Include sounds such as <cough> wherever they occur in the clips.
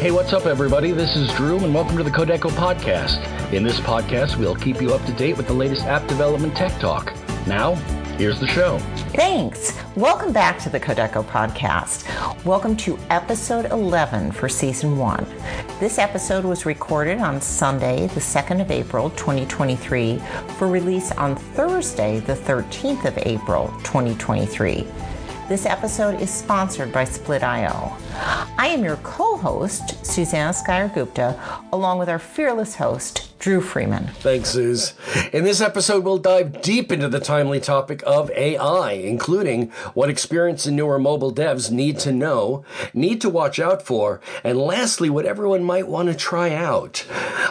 Hey, what's up, everybody? This is Dru, and welcome to the Kodeco Podcast. In this podcast, we'll keep you up to date with the latest app development tech talk. Now, here's the show. Thanks. Welcome back to the Kodeco Podcast. Welcome to episode 11 for season one. This episode was recorded on Sunday, the 2nd of April, 2023, for release on Thursday, the 13th of April, 2023. This episode is sponsored by Split.io. I am your co host, Susannah Skyer Gupta, along with our fearless host, Dru Freeman. Thanks, Suz. In this episode, we'll dive deep into the timely topic of AI, including what experienced and newer mobile devs need to know, need to watch out for, and lastly, what everyone might want to try out.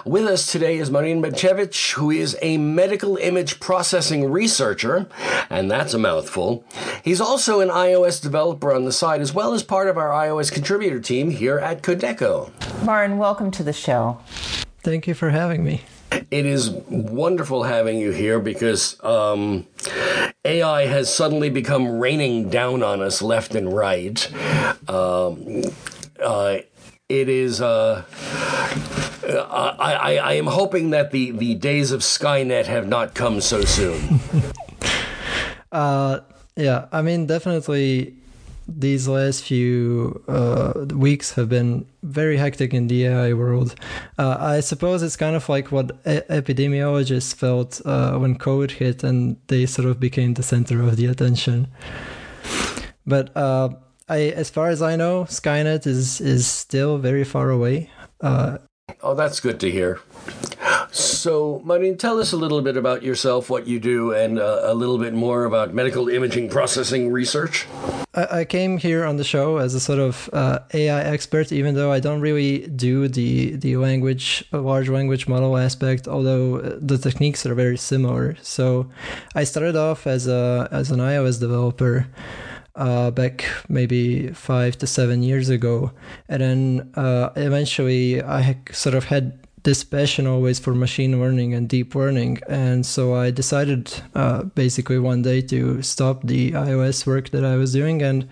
With us today is Marin Benčević, who is a medical image processing researcher, and that's a mouthful. He's also an iOS developer on the side, as well as part of our iOS contributor team here at Kodeco. Marin, welcome to the show. Thank you for having me. It is wonderful having you here because um, AI has suddenly become raining down on us left and right. Um, uh, it is. Uh, I, I, I am hoping that the, the days of Skynet have not come so soon. <laughs> uh, yeah, I mean, definitely these last few uh, weeks have been very hectic in the AI world. Uh, I suppose it's kind of like what e- epidemiologists felt uh, when COVID hit and they sort of became the center of the attention. But uh, I, as far as I know, Skynet is is still very far away. Oh, that's good to hear. So, Marin, tell us a little bit about yourself, what you do, and uh, a little bit more about medical imaging processing research. I, came here on the show as a sort of uh, AI expert, even though I don't really do the the language large language model aspect. Although uh, the techniques are very similar, so I started off as a as an iOS developer. Uh, back maybe five to seven years ago, and then uh, eventually I sort of had this passion always for machine learning and deep learning. And so I decided uh, basically one day to stop the iOS work that I was doing and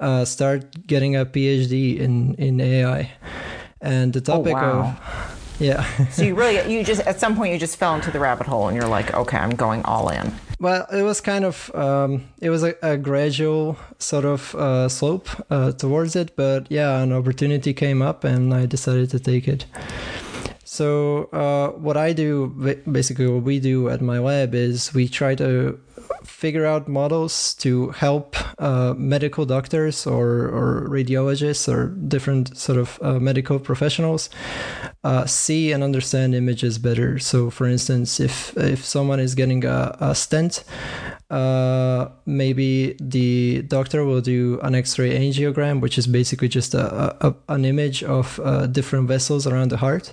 uh, start getting a PhD in, in AI. And the oh, topic oh, wow. of <laughs> yeah. so you really you just at some point you just fell into the rabbit hole and you're like, okay, I'm going all in. Well, it was kind of um, it was a, a gradual sort of uh, slope uh, towards it, but yeah, an opportunity came up and I decided to take it. So uh, what I do, basically what we do at my lab is we try to figure out models to help uh, medical doctors or, or radiologists or different sort of uh, medical professionals uh, see and understand images better. So, for instance, if if someone is getting a, a stent, uh, maybe the doctor will do an X-ray angiogram, which is basically just a, a an image of uh, different vessels around the heart.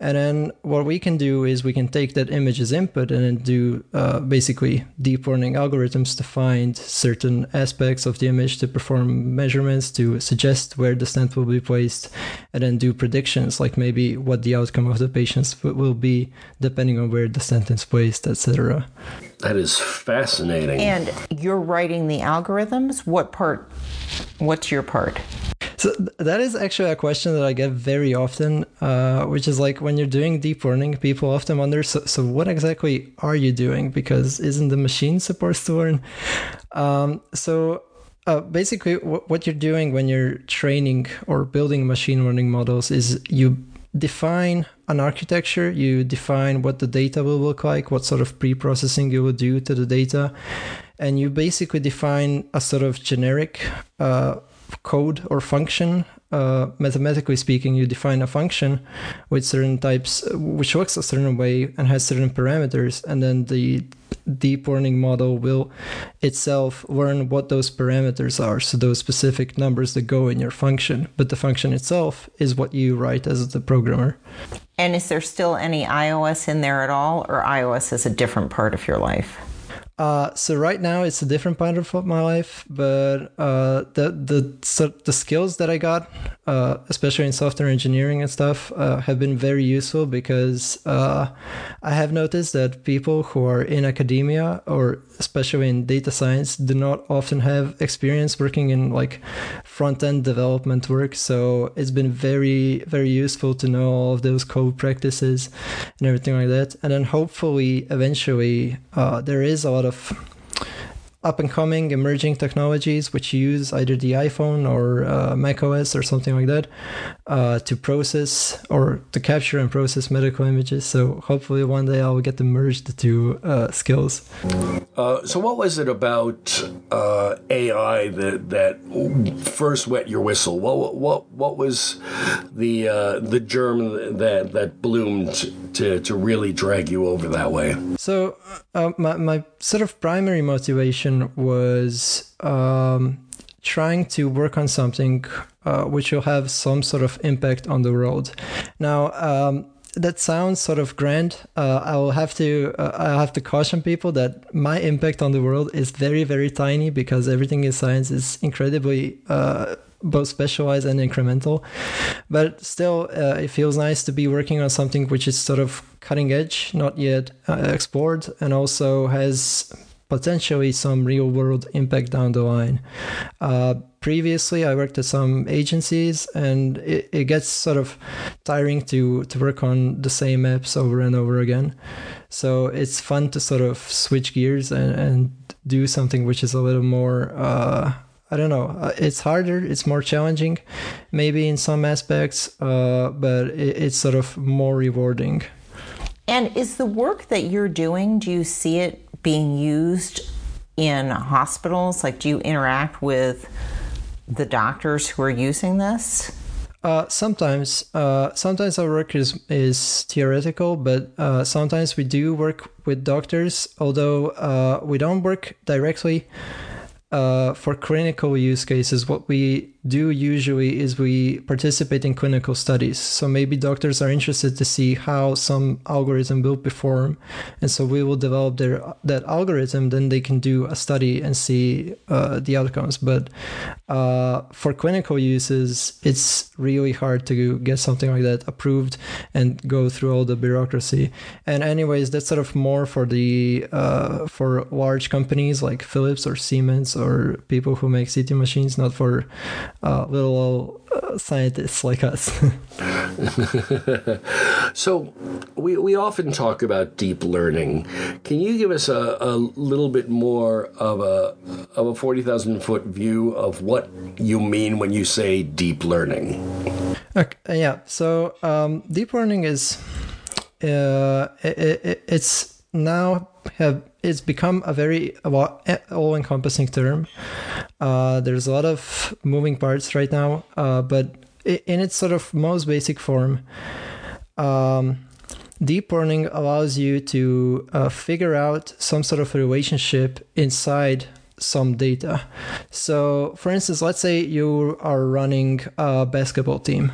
And then what we can do is we can take that image as input and then do uh, basically deep learning algorithms to find certain aspects of the image to perform measurements to suggest where the stent will be placed and then do predictions like maybe what the outcome of the patients will be depending on where the stent is placed, etc. That is fascinating. And you're writing the algorithms? What part? What's your part? So that is actually a question that I get very often, uh, which is like when you're doing deep learning, people often wonder, so, so what exactly are you doing? Because isn't the machine supposed to learn? Um, so uh, basically, w- what you're doing when you're training or building machine learning models is you define an architecture, you define what the data will look like, what sort of pre processing you will do to the data, and you basically define a sort of generic uh, code or function. Uh, mathematically speaking, you define a function with certain types, which works a certain way and has certain parameters, and then the deep learning model will itself learn what those parameters are, so those specific numbers that go in your function. But the function itself is what you write as the programmer. And is there still any iOS in there at all, or iOS is a different part of your life? Uh, so right now it's a different part of my life, but uh, the the so the skills that I got, uh, especially in software engineering and stuff, uh, have been very useful because uh, I have noticed that people who are in academia or especially in data science do not often have experience working in like front end development work. So it's been very very useful to know all of those code practices and everything like that, and then hopefully eventually uh, there is a lot of up and coming emerging technologies which use either the iPhone or uh, Mac OS or something like that uh, to process or to capture and process medical images. So hopefully one day I'll get to merge the two uh, skills. Uh, so what was it about uh, AI that that first wet your whistle? What what what was the uh, the germ that that bloomed to to really drag you over that way? So my my sort of primary motivation was um, trying to work on something uh, which will have some sort of impact on the world. Now, um, that sounds sort of grand. Uh, I will have to uh, I'll have to caution people that my impact on the world is very very tiny because everything in science is incredibly uh, both specialized and incremental. But still, uh, it feels nice to be working on something which is sort of cutting edge, not yet uh, explored, and also has potentially some real world impact down the line. Uh, previously, I worked at some agencies, and it, it gets sort of tiring to to work on the same apps over and over again. So it's fun to sort of switch gears and, and do something which is a little more. I don't know. Uh, it's harder. It's more challenging, maybe in some aspects, uh, but it, it's sort of more rewarding. And is the work that you're doing? Do you see it being used in hospitals? Like, do you interact with the doctors who are using this? Uh, sometimes, uh, sometimes our work is is theoretical, but uh, sometimes we do work with doctors. Although uh, we don't work directly uh, for clinical use cases, what we do usually is we participate in clinical studies. So maybe doctors are interested to see how some algorithm will perform, and so we will develop their that algorithm. Then they can do a study and see uh, the outcomes. But uh, for clinical uses, it's really hard to get something like that approved and go through all the bureaucracy. And anyways, that's sort of more for the uh, for large companies like Philips or Siemens or people who make CT machines, not for uh, little scientists like us. <laughs> so, we, we often talk about deep learning. Can you give us a, a little bit more of a of a forty thousand foot view of what you mean when you say deep learning? Okay, yeah. So, um, deep learning is uh, it, it, it's now have it's become a very all-encompassing term. Uh, there's a lot of moving parts right now, uh, but in its sort of most basic form, um, deep learning allows you to uh, figure out some sort of relationship inside some data. So, for instance, let's say you are running a basketball team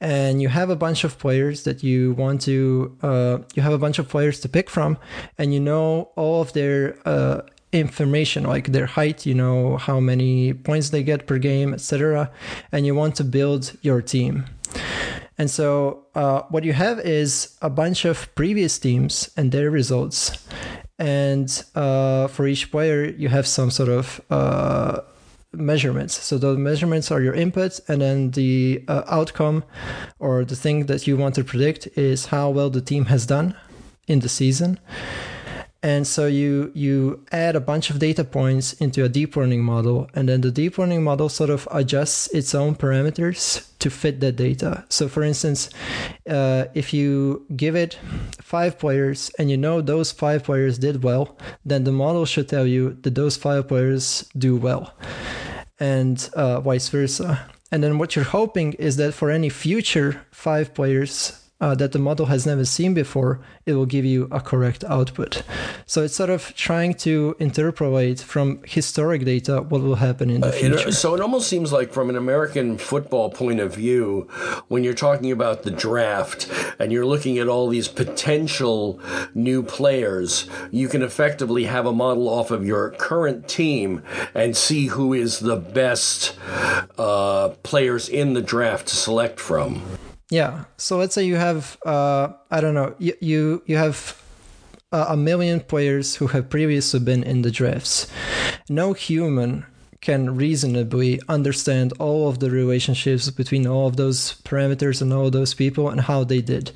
and you have a bunch of players that you want to, uh, you have a bunch of players to pick from, and you know all of their uh, information like their height you know how many points they get per game etc and you want to build your team and so uh, what you have is a bunch of previous teams and their results and uh, for each player you have some sort of uh, measurements. So those measurements are your inputs and then the uh, outcome or the thing that you want to predict is how well the team has done in the season and so you you add a bunch of data points into a deep learning model and then the deep learning model sort of adjusts its own parameters to fit that data. So for instance uh, if you give it five players and you know those five players did well then the model should tell you that those five players do well and uh, vice versa. And then what you're hoping is that for any future five players uh, that the model has never seen before, it will give you a correct output. So it's sort of trying to interpolate from historic data what will happen in the future. It, so it almost seems like, from an American football point of view, when you're talking about the draft and you're looking at all these potential new players, you can effectively have a model off of your current team and see who is the best uh, players in the draft to select from. Yeah. So let's say you have, uh, I don't know, you you, you have a million players who have previously been in the drafts. No human can reasonably understand all of the relationships between all of those parameters and all those people and how they did.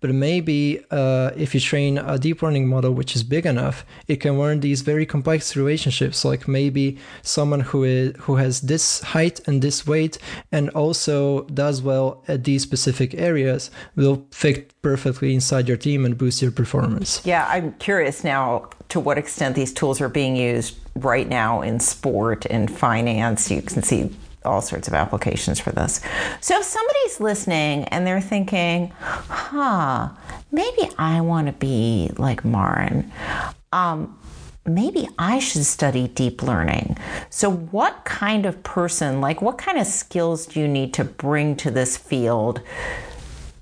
But maybe uh, if you train a deep learning model which is big enough, it can learn these very complex relationships. Like maybe someone who is who has this height and this weight and also does well at these specific areas will fit perfectly inside your team and boost your performance. Yeah, I'm curious now to what extent these tools are being used right now in sport and finance. You can see all sorts of applications for this. So if somebody's listening and they're thinking, huh, maybe I want to be like Marin. Um, maybe I should study deep learning. So, what kind of person, like, what kind of skills do you need to bring to this field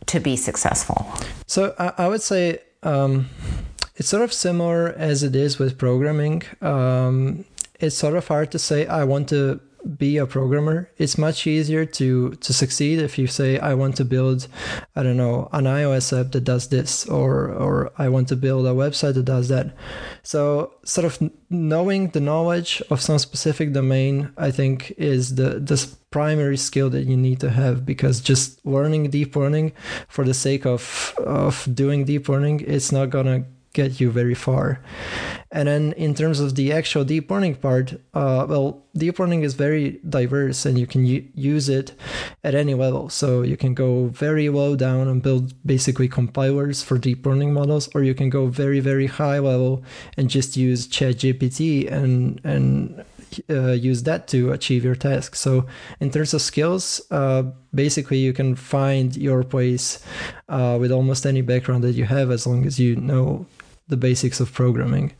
to be successful? So, I, would say um, it's sort of similar as it is with programming. Um, it's sort of hard to say, I want to be a programmer. It's much easier to to succeed if you say I want to build, I don't know, an iOS app that does this, or or I want to build a website that does that. So sort of knowing the knowledge of some specific domain, I think, is the the primary skill that you need to have because just learning deep learning for the sake of of doing deep learning, it's not gonna get you very far. And then in terms of the actual deep learning part, uh, well, deep learning is very diverse and you can u- use it at any level. So you can go very low down and build basically compilers for deep learning models, or you can go very, very high level and just use ChatGPT and, and uh, use that to achieve your task. So, in terms of skills, uh, basically you can find your place uh, with almost any background that you have as long as you know the basics of programming.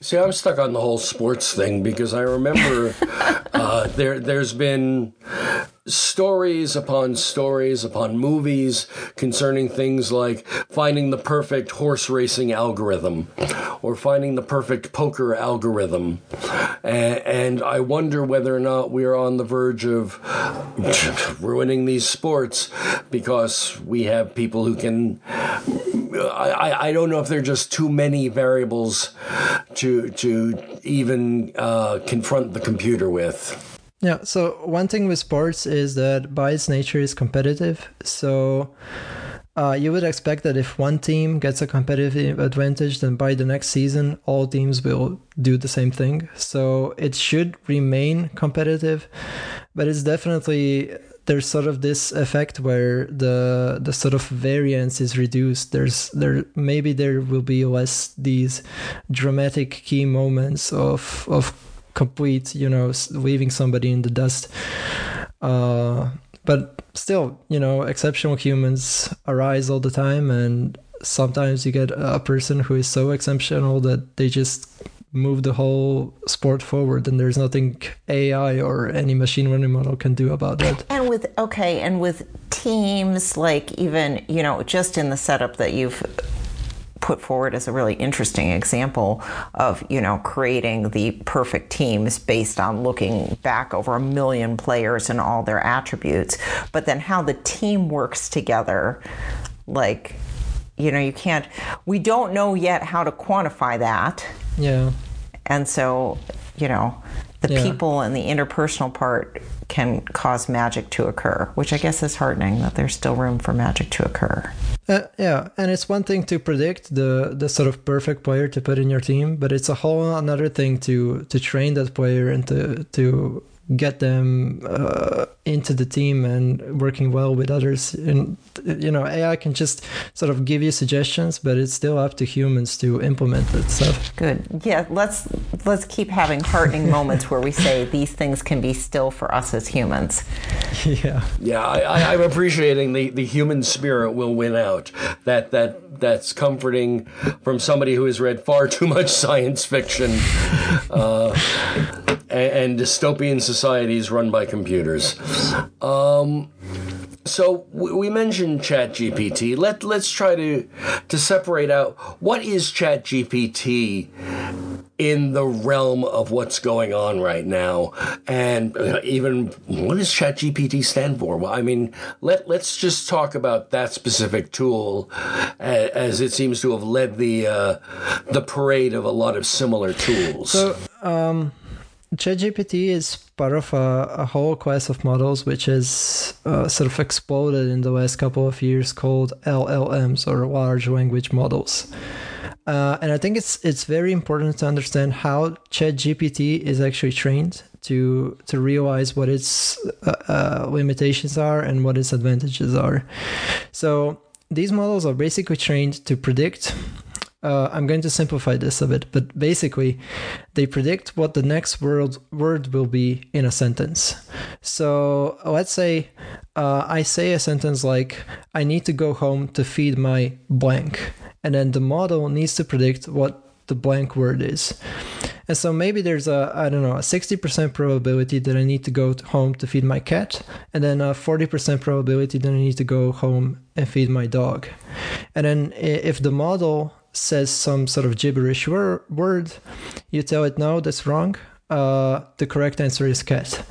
See, I'm stuck on the whole sports thing because I remember <laughs> uh, there there's been stories upon stories upon movies concerning things like finding the perfect horse racing algorithm or finding the perfect poker algorithm. And, and I wonder whether or not we're on the verge of <laughs> ruining these sports because we have people who can. I, I don't know if there are just too many variables to to even uh, confront the computer with. Yeah, so one thing with sports is that by its nature is competitive. So uh, you would expect that if one team gets a competitive advantage, then by the next season, all teams will do the same thing. So it should remain competitive, but it's definitely there's sort of this effect where the the sort of variance is reduced. There's there maybe there will be less these dramatic key moments of of complete, you know, leaving somebody in the dust. Uh, but still, you know, exceptional humans arise all the time, and sometimes you get a person who is so exceptional that they just move the whole sport forward and there's nothing AI or any machine learning model can do about that. And with okay, and with teams like even, you know, just in the setup that you've put forward as a really interesting example of you know creating the perfect teams based on looking back over a million players and all their attributes but then how the team works together like you know you can't we don't know yet how to quantify that yeah and so you know the yeah. people and the interpersonal part can cause magic to occur, which I guess is heartening that there's still room for magic to occur. Uh, yeah, and it's one thing to predict the the sort of perfect player to put in your team, but it's a whole another thing to to train that player and to to get them uh, into the team and working well with others. And you know, AI can just sort of give you suggestions, but it's still up to humans to implement that stuff. Good. Yeah, let's let's keep having heartening <laughs> moments where we say these things can be still for us as humans. <laughs> Yeah. Yeah, I, I'm appreciating the, the human spirit will win out. That that that's comforting from somebody who has read far too much science fiction. Uh, and, and dystopian societies run by computers. Um, so we mentioned ChatGPT. Let let's try to to separate out what is ChatGPT in the realm of what's going on right now, and even what does ChatGPT stand for? Well, I mean, let let's just talk about that specific tool, as it seems to have led the uh, the parade of a lot of similar tools. So. Um ChatGPT is part of a, a, whole class of models which has uh, sort of exploded in the last couple of years called LLMs or large language models. Uh, and I think it's it's very important to understand how ChatGPT is actually trained to to realize what its uh, uh limitations are and what its advantages are. So these models are basically trained to predict uh, I'm going to simplify this a bit, but basically, they predict what the next word word will be in a sentence. So let's say uh, I say a sentence like, "I need to go home to feed my blank," and then the model needs to predict what the blank word is. And so maybe there's a I don't know a 60% probability that I need to go home to feed my cat, and then a 40% probability that I need to go home and feed my dog. And then if the model says some sort of gibberish wor- word, you tell it no, that's wrong. Uh, the correct answer is cat.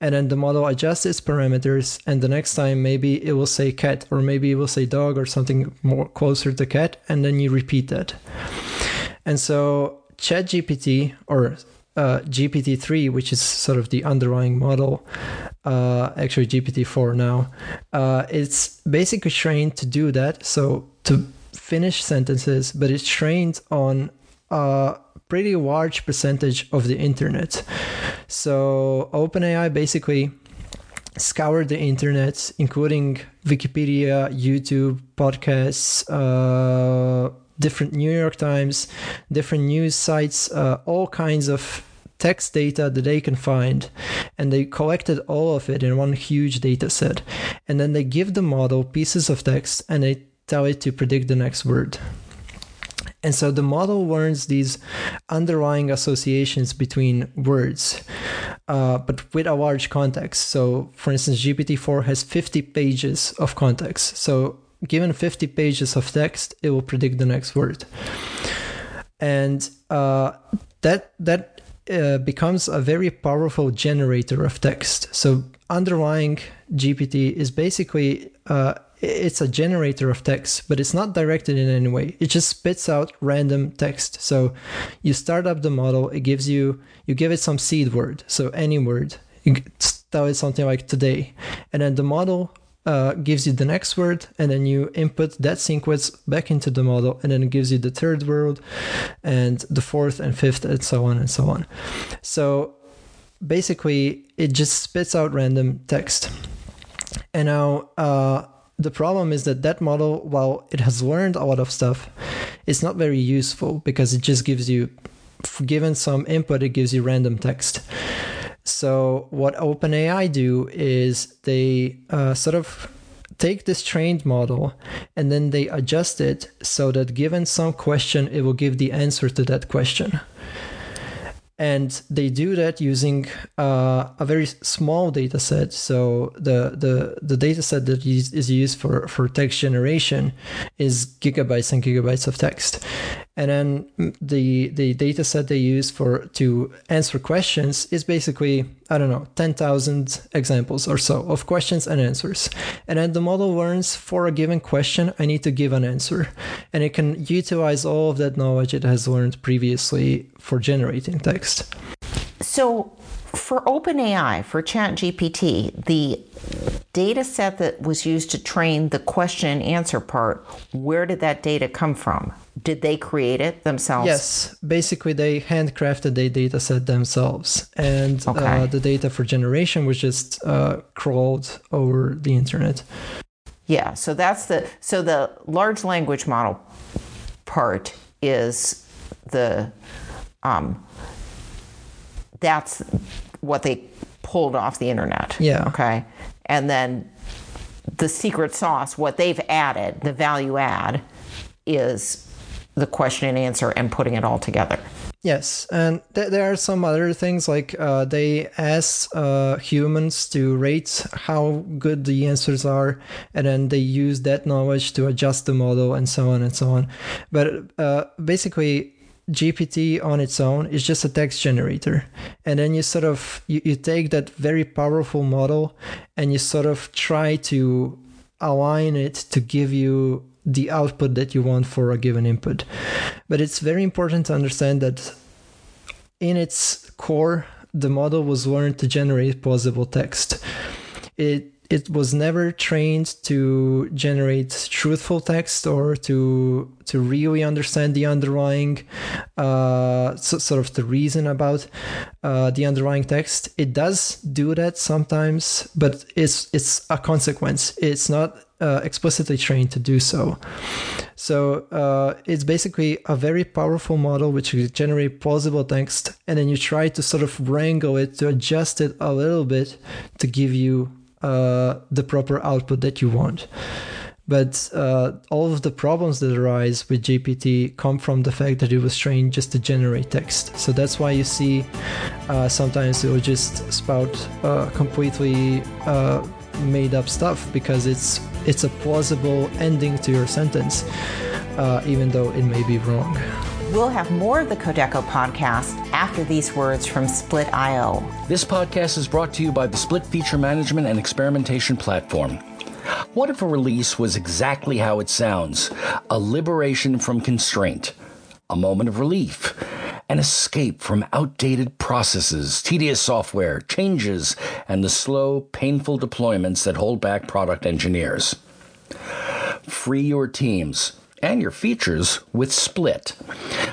And then the model adjusts its parameters, and the next time maybe it will say cat, or maybe it will say dog, or something more closer to cat, and then you repeat that. And so ChatGPT, or uh, GPT-3, which is sort of the underlying model, uh, actually GPT-4 now, uh, it's basically trained to do that. So to finish sentences, but it's trained on a pretty large percentage of the internet. So OpenAI basically scoured the internet, including Wikipedia, YouTube, podcasts, uh, different New York Times, different news sites, uh, all kinds of text data that they can find and they collected all of it in one huge data set and then they give the model pieces of text and they tell it to predict the next word. And so the model learns these underlying associations between words, uh, but with a large context. So, for instance, GPT-4 has 50 pages of context. So, given 50 pages of text, it will predict the next word. And uh, that that uh, becomes a very powerful generator of text. So, underlying GPT is basically uh, it's a generator of text, but it's not directed in any way. It just spits out random text. So you start up the model, it gives you, you give it some seed word. So any word, you tell it something like today. And then the model uh, gives you the next word, and then you input that sequence back into the model, and then it gives you the third word, and the fourth and fifth, and so on and so on. So basically, it just spits out random text. And now, uh, the problem is that that model, while it has learned a lot of stuff, it's not very useful because it just gives you, given some input, it gives you random text. So what OpenAI do is they uh, sort of take this trained model and then they adjust it so that given some question, it will give the answer to that question and they do that using uh, a very small data set. So the the the data set that is used for for text generation is gigabytes and gigabytes of text, and then the the data set they use for to answer questions is basically I don't know ten thousand examples or so of questions and answers, and then the model learns for a given question I need to give an answer, and it can utilize all of that knowledge it has learned previously for generating text. So for OpenAI, for ChatGPT, the data set that was used to train the question and answer part, where did that data come from? Did they create it themselves? Yes, basically they handcrafted the data set themselves, and Okay. uh, the data for generation was just uh, crawled over the internet. Yeah, so that's the so the large language model part is the um that's what they pulled off the internet. Yeah. Okay. And then the secret sauce, what they've added, the value add is the question and answer and putting it all together. Yes, and th- there are some other things like uh, they ask uh, humans to rate how good the answers are, and then they use that knowledge to adjust the model and so on and so on. But uh, basically, GPT on its own is just a text generator, and then you sort of you, you take that very powerful model and you sort of try to align it to give you the output that you want for a given input. But it's very important to understand that in its core, the model was learned to generate plausible text. It it was never trained to generate truthful text or to to really understand the underlying uh, so, sort of the reason about uh, the underlying text. It does do that sometimes, but it's it's a consequence. It's not uh, explicitly trained to do so. So uh, it's basically a very powerful model which will generate plausible text, and then you try to sort of wrangle it to adjust it a little bit to give you uh, the proper output that you want. But uh, all of the problems that arise with GPT come from the fact that it was trained just to generate text. So that's why you see uh, sometimes it will just spout uh, completely uh, made up stuff because it's it's a plausible ending to your sentence, uh, even though it may be wrong. We'll have more of the Kodeco podcast after these words from Split Split.io. This podcast is brought to you by the Split Feature Management and Experimentation Platform. What if a release was exactly how it sounds? A liberation from constraint, a moment of relief, an escape from outdated processes, tedious software, changes, and the slow, painful deployments that hold back product engineers. Free your teams and your features with Split.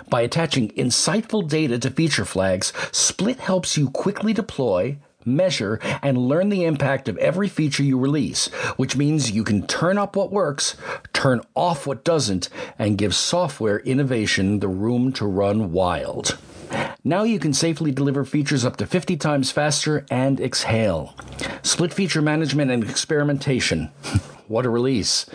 By attaching insightful data to feature flags, Split helps you quickly deploy, measure, and learn the impact of every feature you release, which means you can turn up what works, turn off what doesn't, and give software innovation the room to run wild. Now you can safely deliver features up to 50 times faster and exhale. Split feature management and experimentation. <laughs> what a release.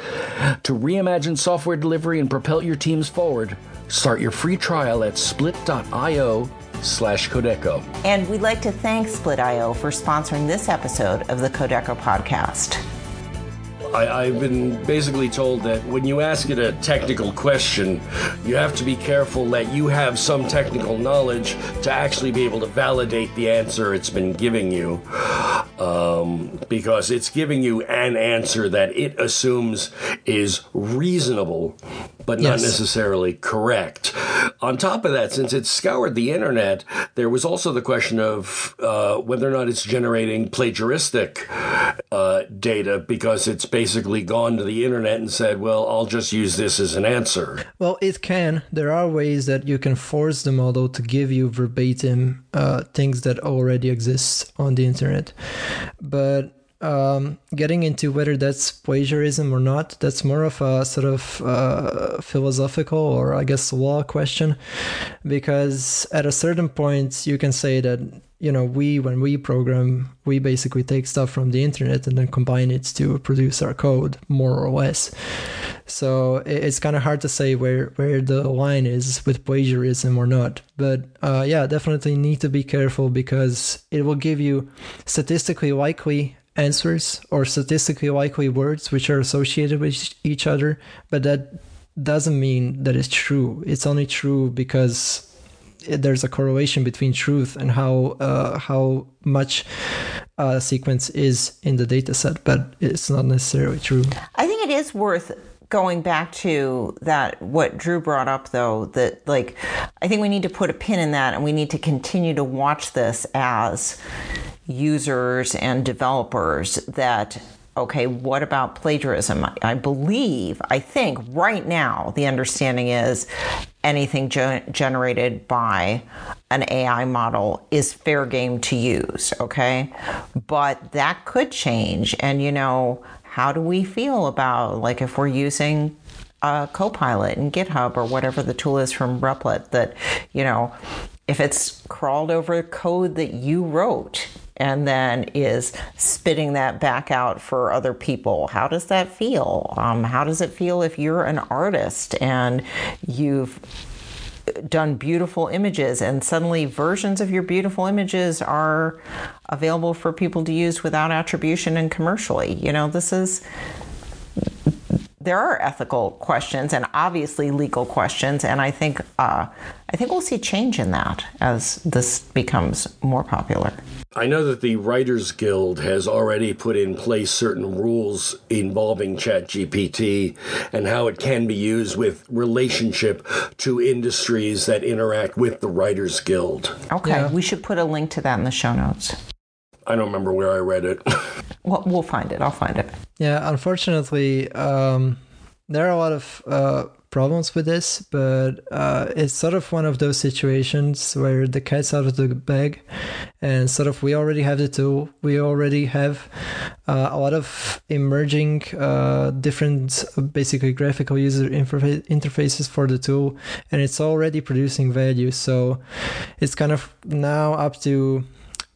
To reimagine software delivery and propel your teams forward, start your free trial at split.io slash Kodeco. And we'd like to thank Split.io for sponsoring this episode of the Kodeco podcast. I, I've been basically told that when you ask it a technical question, you have to be careful that you have some technical knowledge to actually be able to validate the answer it's been giving you. Um, because it's giving you an answer that it assumes is reasonable, but not Yes. necessarily correct. On top of that, since it's scoured the internet, there was also the question of uh, whether or not it's generating plagiaristic uh, data because it's basically gone to the internet and said, well, I'll just use this as an answer. Well, it can. There are ways that you can force the model to give you verbatim uh, things that already exist on the internet. But um, getting into whether that's plagiarism or not, that's more of a sort of uh, philosophical or I guess law question. Because at a certain point, you can say that, you know, we, when we program, we basically take stuff from the internet and then combine it to produce our code, more or less. So it's kind of hard to say where, where the line is with plagiarism or not. But uh, yeah, definitely need to be careful because it will give you statistically likely answers or statistically likely words which are associated with each other, but that doesn't mean that it's true. It's only true because there's a correlation between truth and how uh, how much a sequence is in the data set, but it's not necessarily true. I think it is worth going back to that what Dru brought up though that like i think we need to put a pin in that and we need to continue to watch this as users and developers that okay what about plagiarism i believe i think right now the understanding is anything ge- generated by an ai model is fair game to use okay? But that could change and you know how do we feel about like if we're using a copilot in github or whatever the tool is from replit that you know if it's crawled over code that you wrote and then is spitting that back out for other people. How does that feel? Um, how does it feel if you're an artist and you've done beautiful images and suddenly versions of your beautiful images are available for people to use without attribution and commercially. You know, this is there are ethical questions and obviously legal questions, and I think uh, I think we'll see change in that as this becomes more popular. I know that the Writers Guild has already put in place certain rules involving ChatGPT and how it can be used with relationship to industries that interact with the Writers Guild. Okay, yeah. we should put a link to that in the show notes. I don't remember where I read it. <laughs> well, we'll find it. I'll find it. Yeah, unfortunately, um, there are a lot of uh, problems with this, but uh, it's sort of one of those situations where the cat's out of the bag, and sort of we already have the tool. We already have uh, a lot of emerging uh, different, basically graphical user interfa- interfaces for the tool, and it's already producing value. So it's kind of now up to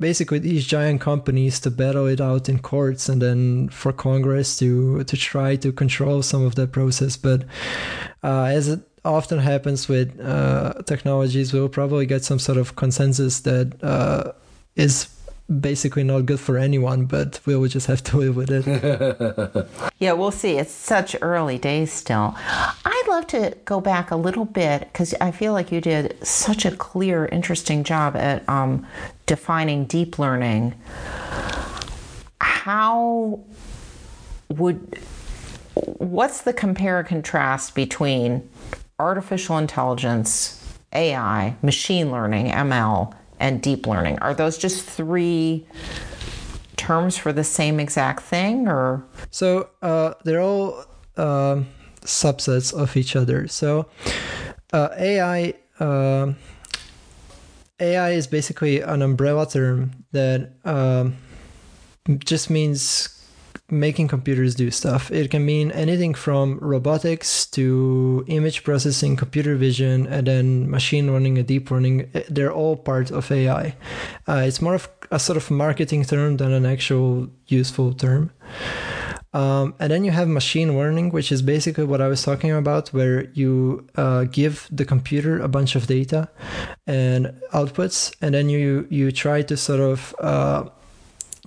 basically these giant companies to battle it out in courts and then for Congress to to try to control some of that process. But uh, as it often happens with uh, technologies, we'll probably get some sort of consensus that uh, is basically not good for anyone, but we'll just have to <laughs> live with it. <laughs> yeah, we'll see. It's such early days still. I'd love to go back a little bit because I feel like you did such a clear, interesting job at um, defining deep learning. How would what's the compare and contrast between artificial intelligence, AI, machine learning, ML, and deep learning? Are those just three terms for the same exact thing, or? So uh, they're all uh, subsets of each other. So uh, AI. Um, AI is basically an umbrella term that um, just means making computers do stuff. It can mean anything from robotics to image processing, computer vision, and then machine learning and deep learning. They're all part of AI. Uh, it's more of a sort of marketing term than an actual useful term. Um, and then you have machine learning, which is basically what I was talking about, where you uh, give the computer a bunch of data and outputs, and then you you try to sort of uh,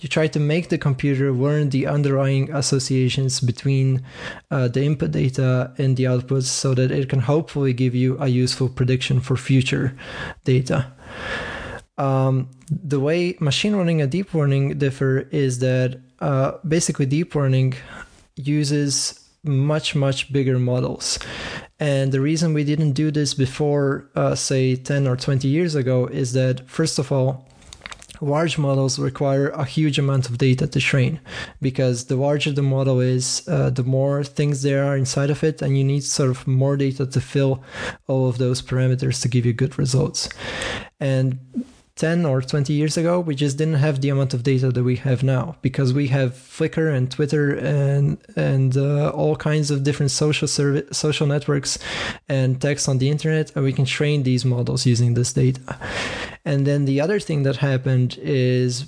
you try to make the computer learn the underlying associations between uh, the input data and the outputs so that it can hopefully give you a useful prediction for future data. Um, the way machine learning and deep learning differ is that uh, basically deep learning uses much much bigger models and the reason we didn't do this before uh, say 10 or 20 years ago is that first of all large models require a huge amount of data to train because the larger the model is, uh, the more things there are inside of it, and you need sort of more data to fill all of those parameters to give you good results. And 10 or 20 years ago, we just didn't have the amount of data that we have now because we have Flickr and Twitter and and uh, all kinds of different social service, social networks and text on the internet, and we can train these models using this data. And then the other thing that happened is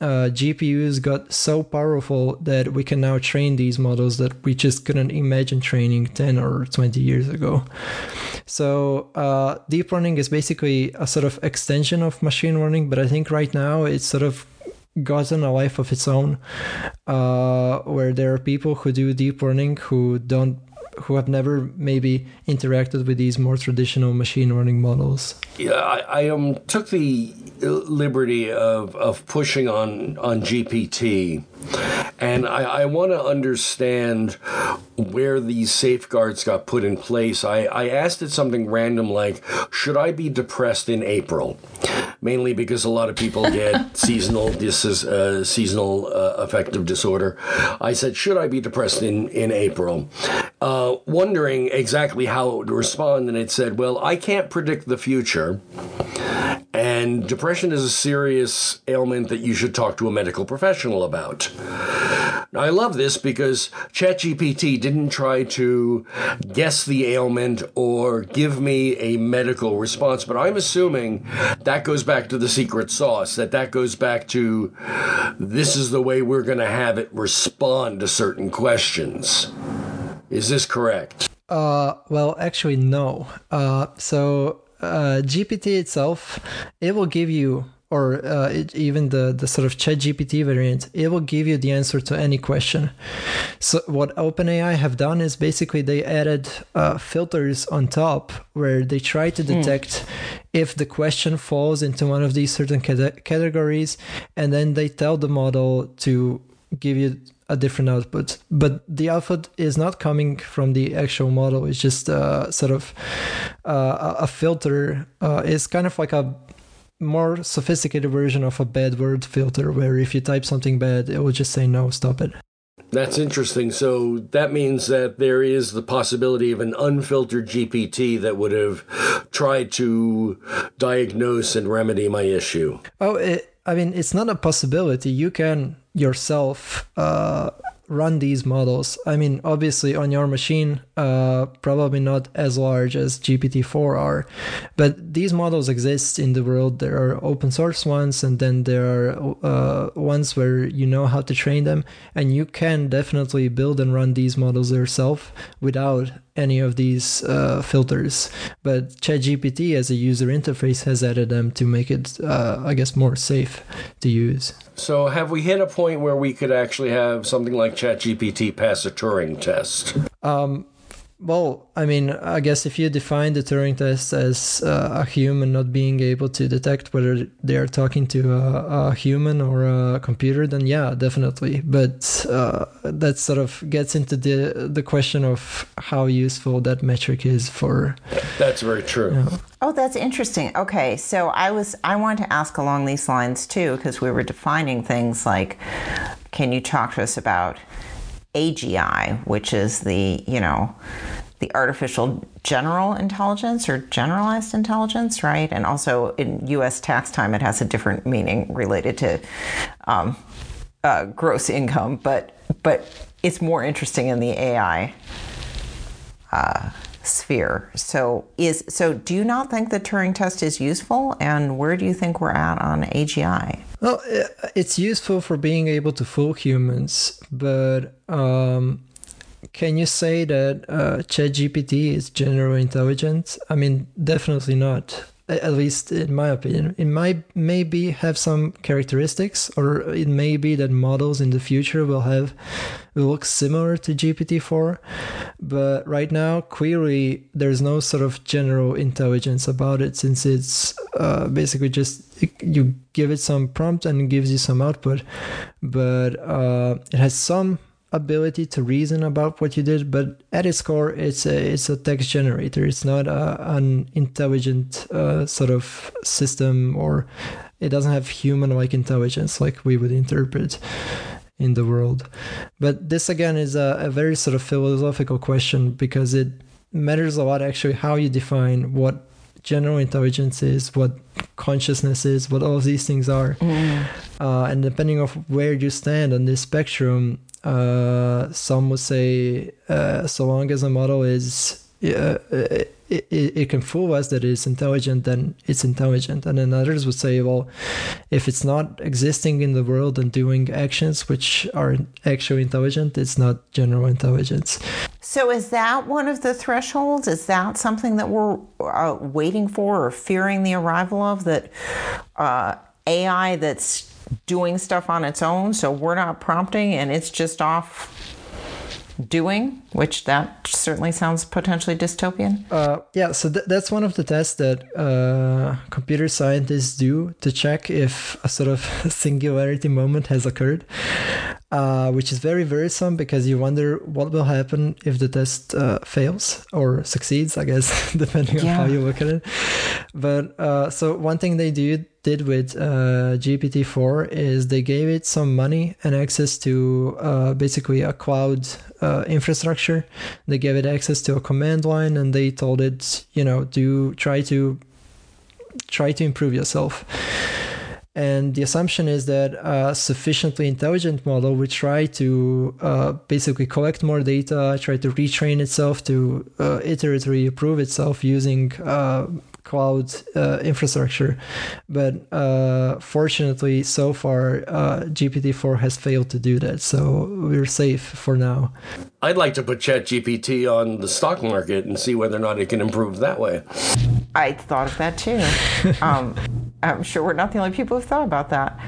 uh, GPUs got so powerful that we can now train these models that we just couldn't imagine training 10 or 20 years ago. So, uh, deep learning is basically a sort of extension of machine learning, but I think right now it's sort of gotten a life of its own, uh, where there are people who do deep learning who don't who have never maybe interacted with these more traditional machine learning models? Yeah, I, I um, took the liberty of, of pushing on on GPT, And I, I want to understand where these safeguards got put in place. I, I asked it something random like, should I be depressed in April? Mainly because a lot of people get <laughs> seasonal this is uh, seasonal uh, affective disorder. I said, should I be depressed in in April? Uh, wondering exactly how it would respond, and it said, well, I can't predict the future. And depression is a serious ailment that you should talk to a medical professional about. I love this because ChatGPT didn't try to guess the ailment or give me a medical response, but I'm assuming that goes back to the secret sauce, that that goes back to this is the way we're going to have it respond to certain questions. Is this correct? Uh, well, actually, no. Uh, so uh, GPT itself, it will give you, or uh, it, even the, the sort of chat GPT variant, it will give you the answer to any question. So what OpenAI have done is basically they added uh, filters on top where they try to detect mm. if the question falls into one of these certain cate- categories, and then they tell the model to give you a different output but the output is not coming from the actual model it's just uh, sort of uh, a filter uh, is kind of like a more sophisticated version of a bad word filter where if you type something bad it will just say no stop it that's interesting. So that means that there is the possibility of an unfiltered GPT that would have tried to diagnose and remedy my issue. Oh, it, I mean, it's not a possibility. You can yourself uh, run these models. I mean, obviously on your machine, uh, probably not as large as GPT-4 are, but these models exist in the world. There are open source ones, and then there are uh, ones where you know how to train them, and you can definitely build and run these models yourself without any of these uh, filters. But ChatGPT as a user interface has added them to make it, uh, I guess, more safe to use. So, have we hit a point where we could actually have something like ChatGPT pass a Turing test? Um, well, I mean, I guess if you define the Turing test as uh, a human not being able to detect whether they are talking to a, a human or a computer, then yeah, definitely. But uh, that sort of gets into the the question of how useful that metric is for. That's very true. You know. Oh, that's interesting. Okay, so I was I wanted to ask along these lines too because we were defining things like, can you talk to us about AGI, which is the, you know, the artificial general intelligence or generalized intelligence, right? And also in US tax time, it has a different meaning related to um, uh, gross income, but, but it's more interesting in the AI uh, sphere. So is so do you not think the Turing test is useful and where do you think we're at on AGI? Well, it's useful for being able to fool humans, but um, can you say that uh, ChatGPT is general intelligence? I mean, definitely not. At least in my opinion, it might maybe have some characteristics, or it may be that models in the future will have will look similar to GPT-4. But right now, clearly, there's no sort of general intelligence about it, since it's uh, basically just you give it some prompt and it gives you some output. But uh, it has some ability to reason about what you did, but at its core, it's a it's a text generator. It's not a, an intelligent uh, sort of system, or it doesn't have human-like intelligence like we would interpret in the world. But this again is a, a very sort of philosophical question because it matters a lot actually how you define what general intelligence is, what consciousness is, what all of these things are. Mm. Uh, and depending of where you stand on this spectrum, uh, some would say uh, so long as a model is uh, it, it, can fool us that it's intelligent, then it's intelligent. And then others would say, well, if it's not existing in the world and doing actions which are actually intelligent, it's not general intelligence. So, is that one of the thresholds? Is that something that we're uh, waiting for or fearing the arrival of? That uh, AI that's doing stuff on its own, so we're not prompting and it's just off doing, which that certainly sounds potentially dystopian. Uh, yeah, so th- that's one of the tests that uh, computer scientists do to check if a sort of <laughs> singularity moment has occurred. uh, which is very worrisome because you wonder what will happen if the test uh, fails or succeeds, I guess, <laughs> depending yeah. on how you look at it. But uh, so one thing they do did with uh, GPT-4 is they gave it some money and access to uh, basically a cloud uh, infrastructure. They gave it access to a command line, and they told it, you know, to try to try to improve yourself. And the assumption is that a sufficiently intelligent model will try to uh, basically collect more data, try to retrain itself to uh, iteratively improve itself using uh, cloud uh, infrastructure. But uh, fortunately, so far, uh, GPT-4 has failed to do that. So we're safe for now. I'd like to put ChatGPT on the stock market and see whether or not it can improve that way. I thought of that too. <laughs> um, I'm sure we're not the only people who've thought about that.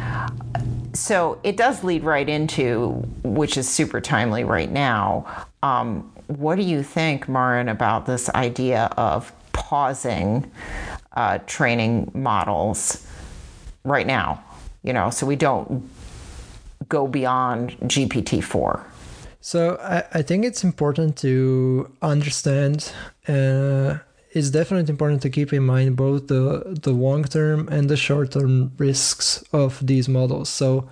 So it does lead right into, which is super timely right now. Um, what do you think, Marin, about this idea of pausing uh, training models right now, you know, so we don't go beyond GPT 4. So I, I think it's important to understand uh, it's definitely important to keep in mind both the the long term and the short term risks of these models. So,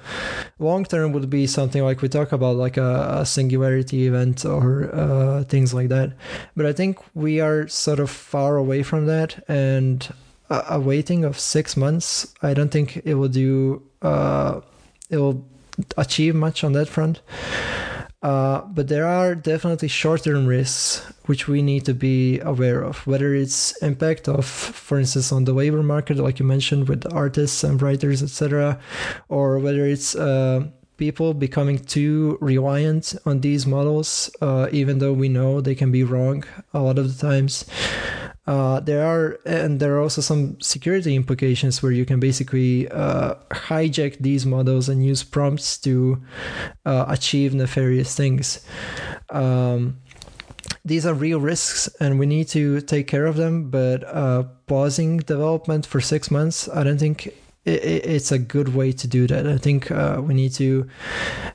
long term would be something like we talk about, like a, a singularity event or uh, things like that. But I think we are sort of far away from that, and a, a waiting of six months, I don't think it will do. Uh, it will achieve much on that front. Uh, but there are definitely short-term risks which we need to be aware of, whether it's impact of, for instance, on the labor market, like you mentioned, with artists and writers, etc., or whether it's uh, people becoming too reliant on these models, uh, even though we know they can be wrong a lot of the times. Uh, there are and there are also some security implications where you can basically uh, hijack these models and use prompts to uh, achieve nefarious things. Um, these are real risks, and we need to take care of them. But uh, pausing development for six months, I don't think it, it's a good way to do that. I think uh, we need to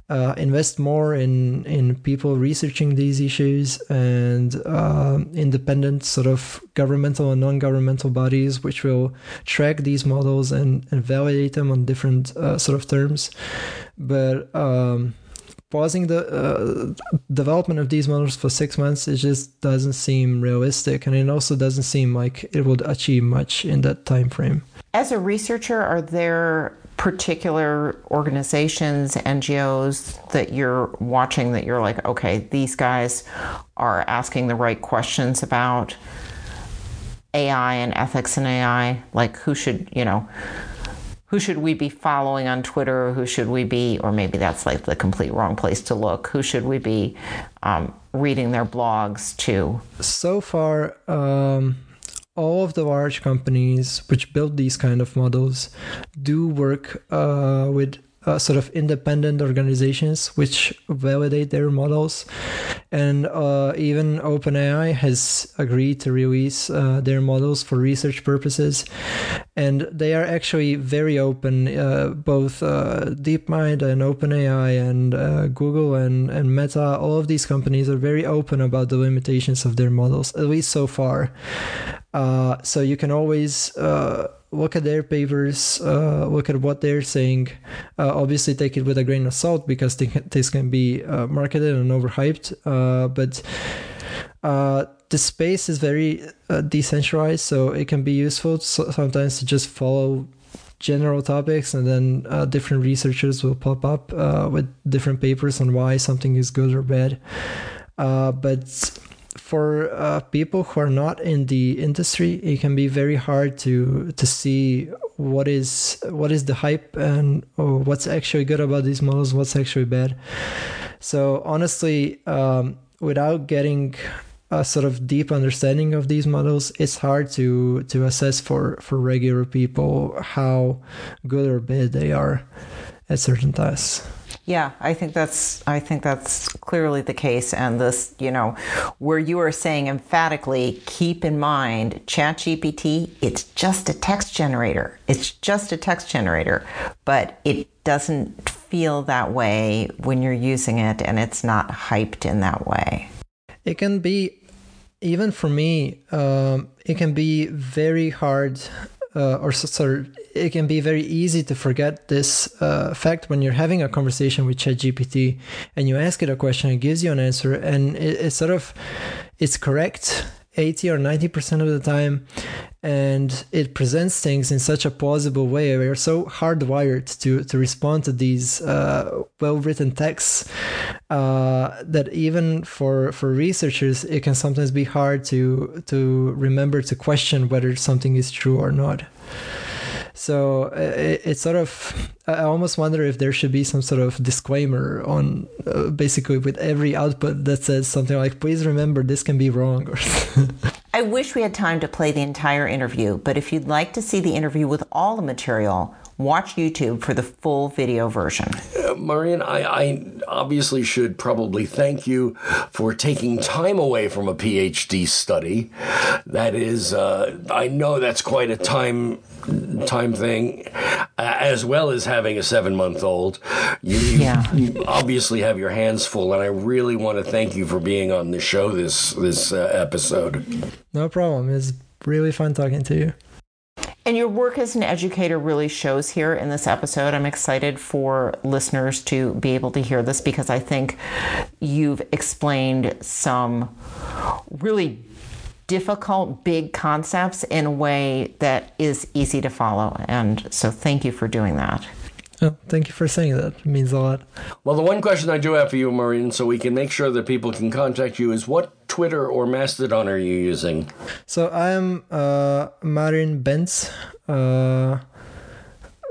uh, invest more in in people researching these issues and uh, independent sort of governmental and non-governmental bodies which will track these models and, and validate them on different uh, sort of terms. But um, pausing the uh, development of these models for six months it just doesn't seem realistic and it also doesn't seem like it would achieve much in that time frame as a researcher, are there particular organizations, NGOs that you're watching that you're like, okay, these guys are asking the right questions about AI and ethics in AI? Like, who should, you know, who should we be following on Twitter? Who should we be, or maybe that's like the complete wrong place to look. Who should we be um, reading their blogs to? So far, um, all of the large companies which build these kind of models do work uh, with uh, sort of independent organizations which validate their models. And uh, even OpenAI has agreed to release uh, their models for research purposes. And they are actually very open, uh, both uh, DeepMind and OpenAI and uh, Google and, and Meta, all of these companies are very open about the limitations of their models, at least so far. So you can always look at their papers, uh, look at what they're saying. Uh, obviously, take it with a grain of salt because this can be uh, marketed and overhyped. Uh, but uh, the space is very uh, decentralized, so it can be useful sometimes to just follow general topics and then different researchers will pop up with different papers on why something is good or bad. but for uh, people who are not in the industry, it can be very hard to to see what is what is the hype and what's actually good about these models, what's actually bad. So honestly, um, without getting a sort of deep understanding of these models, it's hard to to assess for for regular people how good or bad they are at certain tasks. Yeah, I think that's I think that's clearly the case. And this, you know, where you are saying emphatically, keep in mind, ChatGPT, it's just a text generator. It's just a text generator, but it doesn't feel that way when you're using it and it's not hyped in that way? It can be, even for me, um, it can be very hard uh, or sorry, it can be very easy to forget this uh, fact when you're having a conversation with ChatGPT and you ask it a question, it gives you an answer, and it, it's sort of it's correct 80 or 90% of the time and it presents things in such a plausible way. We're so hardwired to to respond to these uh, well-written texts uh, that even for for researchers it can sometimes be hard to to remember to question whether something is true or not so it, it's sort of <laughs> I almost wonder if there should be some sort of disclaimer on uh, basically with every output that says something like, "Please remember this can be wrong." <laughs> I wish we had time to play the entire interview, but if you'd like to see the interview with all the material, watch YouTube for the full video version. Uh, Marian, I, I, obviously should probably thank you for taking time away from a PhD study. That is, uh, I know that's quite a time time thing, as well as having a seven month old. You, yeah. you, obviously have your hands full, and I really want to thank you for being on the show this this uh, episode. No problem. It's really fun talking to you. And your work as an educator really shows here in this episode. I'm excited for listeners to be able to hear this because I think you've explained some really difficult, big concepts in a way that is easy to follow. And so thank you for doing that. Oh, thank you for saying that. It means a lot. Well, the one question I do have for you, Maureen, so we can make sure that people can contact you is what Twitter or Mastodon are you using? So I'm uh, Marin Benc. Uh,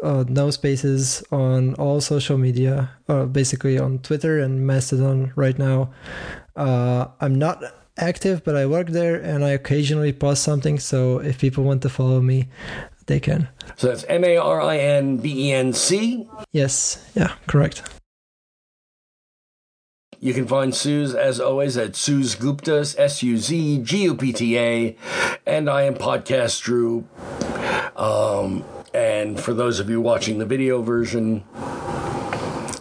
uh, no spaces on all social media, uh, basically on Twitter and Mastodon right now. Uh, I'm not active, but I work there and I occasionally post something. So if people want to follow me, they can. So that's M A R I N B E N C? Yes. Yeah, correct. You can find Suz, as always, at Suz Gupta, S U Z G U P T A. And I am Podcast Dru. Um, and for those of you watching the video version,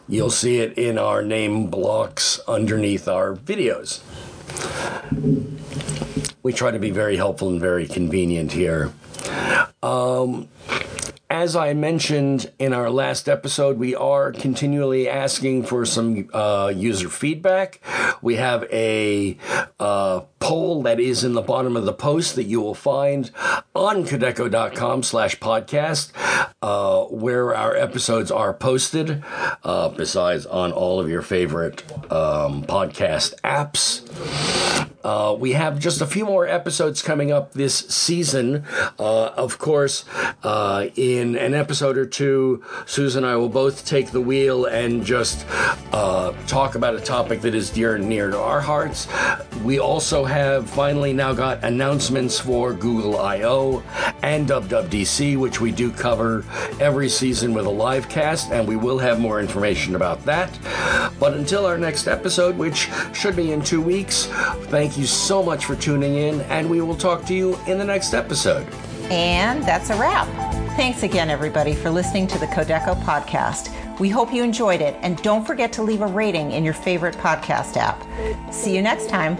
you'll see it in our name blocks underneath our videos. We try to be very helpful and very convenient here. Um, as I mentioned in our last episode, we are continually asking for some uh, user feedback. We have a uh, poll that is in the bottom of the post that you will find on Kodeco.com slash podcast, uh, where our episodes are posted, uh, besides on all of your favorite um, podcast apps. Uh, we have just a few more episodes coming up this season. Uh, of course, uh, in an episode or two, Susan and I will both take the wheel and just uh, talk about a topic that is dear and near to our hearts. We also have finally now got announcements for Google I/O and WWDC, which we do cover every season with a live cast, and we will have more information about that. But until our next episode, which should be in two weeks, thank you so much for tuning in, and we will talk to you in the next episode. And that's a wrap. Thanks again, everybody, for listening to the Kodeco podcast. We hope you enjoyed it, and don't forget to leave a rating in your favorite podcast app. See you next time.